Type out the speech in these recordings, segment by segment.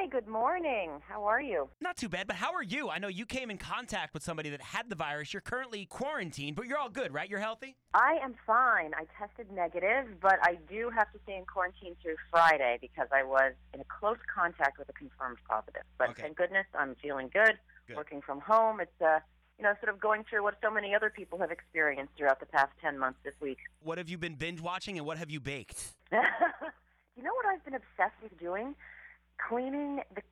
Hi, good morning. How are you? Not too bad, but how are you? I know you came in contact with somebody that had the virus. You're currently quarantined, but you're all good, right? You're healthy? I am fine. I tested negative, but I do have to stay in quarantine through Friday because I was in a close contact with a confirmed positive. But Okay. thank goodness I'm feeling good, Good. working from home. It's uh, you know, sort of going through what so many other people have experienced throughout the past 10 months this week. What have you been binge watching and what have you baked? you know what I've been obsessed with doing? Cleaning the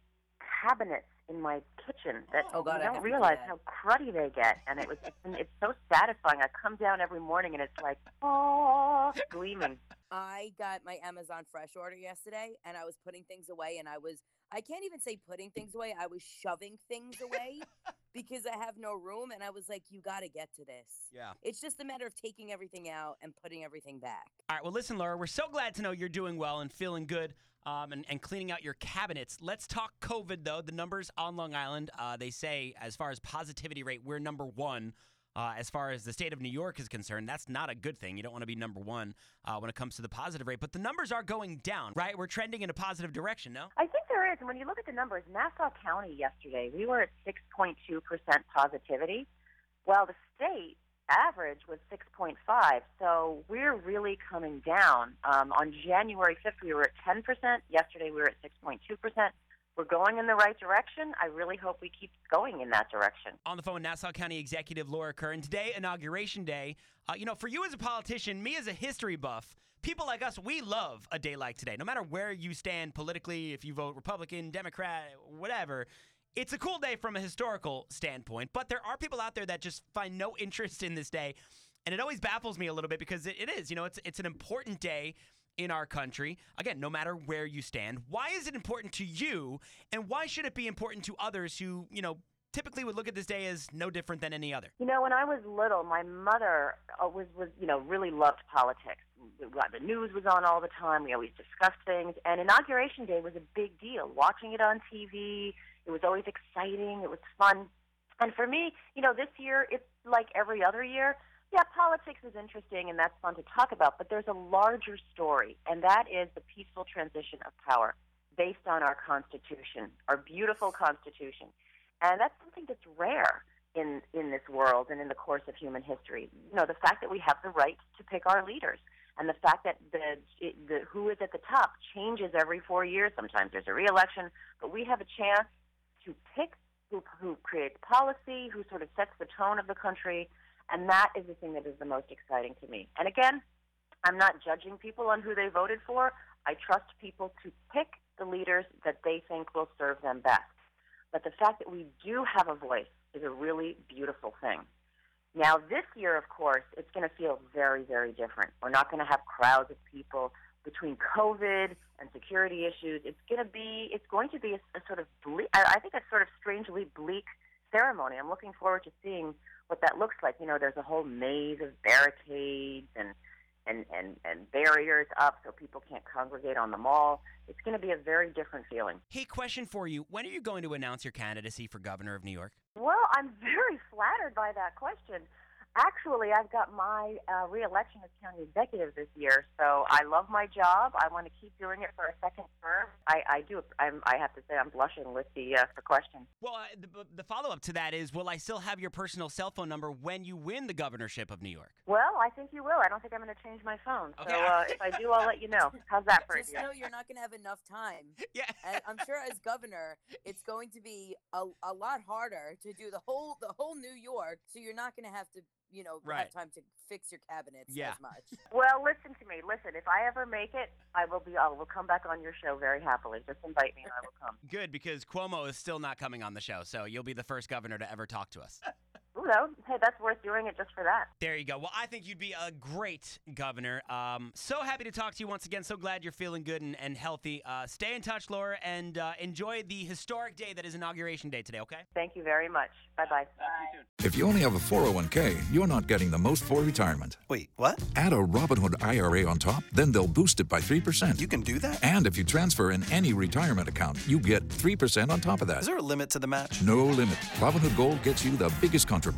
cabinets in my kitchen that Oh, God, I you don't to realize how cruddy they get, and it was it's, been- it's so satisfying. I come down every morning and it's like oh, gleaming. I got my Amazon Fresh order yesterday and I was putting things away and I was I can't even say putting things away. I was shoving things away because I have no room and I was like you got to get to this. Yeah. It's just a matter of taking everything out and putting everything back. All right, well, listen, Laura, we're so glad to know you're doing well and feeling good um, and, and cleaning out your cabinets. Let's talk COVID, though. The numbers on Long Island, uh, they say, as far as positivity rate, we're number one. Uh, as far as the state of New York is concerned, that's not a good thing. You don't want to be number one uh, when it comes to the positive rate. But the numbers are going down, right? We're trending in a positive direction, no? I think there is. And when you look at the numbers, Nassau County yesterday, we were at 6.2% positivity, while the state average was 6.5. So we're really coming down. Um, on January 5th, we were at 10%. Yesterday, we were at 6.2%. We're going in the right direction. I really hope we keep going in that direction. on the phone, Nassau County Executive Laura Curran. Today, inauguration day. Uh, you know, for you as a politician, me as a history buff, people like us, we love a day like today. No matter where you stand politically, if you vote Republican, Democrat, whatever, it's a cool day from a historical standpoint. But there are people out there that just find no interest in this day. And it always baffles me a little bit because it, it is, you know, it's it's an important day in our country. Again, no matter where you stand, why is it important to you, and why should it be important to others who, you know, typically would look at this day as no different than any other? You know, when I was little, my mother uh, was was you know really loved politics. The news was on all the time. We always discussed things, and inauguration day was a big deal. Watching it on TV, it was always exciting. It was fun, and for me, you know, this year it's like every other year. Yeah, politics is interesting and that's fun to talk about, but there's a larger story, and that is the peaceful transition of power based on our Constitution, our beautiful Constitution. And that's something that's rare in, in this world and in the course of human history. You know, the fact that we have the right to pick our leaders and the fact that the, the who is at the top changes every four years. Sometimes there's a reelection, but we have a chance to pick who, who creates policy, who sort of sets the tone of the country, and that is the thing that is the most exciting to me. And again, I'm not judging people on who they voted for. I trust people to pick the leaders that they think will serve them best. But the fact that we do have a voice is a really beautiful thing. Now, this year, of course, it's going to feel very, very different. We're not going to have crowds of people between COVID and security issues. It's going to be, it's going to be a, a sort of bleak, I I think a sort of strangely bleak ceremony. I'm looking forward to seeing what that looks like. You know, there's a whole maze of barricades and and, and, and barriers up so people can't congregate on the mall. It's going to be a very different feeling. Hey, question for you. When are you going to announce your candidacy for governor of New York? Well, I'm very flattered by that question. Actually, I've got my uh, reelection as county executive this year, so I love my job. I want to keep doing it for a second term. I, I do. I'm, I have to say, I'm blushing with the uh, the question. Well, uh, the, the follow up to that is Will I still have your personal cell phone number when you win the governorship of New York? Well, I think you will. I don't think I'm going to change my phone. So uh, if I do, I'll let you know. How's that for Just you? know you're not going to have enough time. Yeah. And I'm sure as governor, it's going to be a, a lot harder to do the whole the whole New York. So you're not going to have to, you know, Right. have time to fix your cabinets Yeah. as much. Well, listen to me. Listen, if I ever make it, I will be. I will come back on your show very happily. Just invite me, and I will come. Good, because Cuomo is still not coming on the show, so you'll be the first governor to ever talk to us. Who knows? Hey, that's worth doing it just for that. There you go. Well, I think you'd be a great governor. Um, so happy to talk to you once again. So glad you're feeling good and, and healthy. Uh, stay in touch, Laura, and uh, enjoy the historic day that is Inauguration Day today, okay? Thank you very much. Bye bye. If you only have a 401k, you're not getting the most for retirement. Wait, what? Add a Robinhood IRA on top, then they'll boost it by 3%. You can do that? and if you transfer in any retirement account, you get 3% on top of that. Is there a limit to the match? No limit. Robinhood Gold gets you the biggest contribution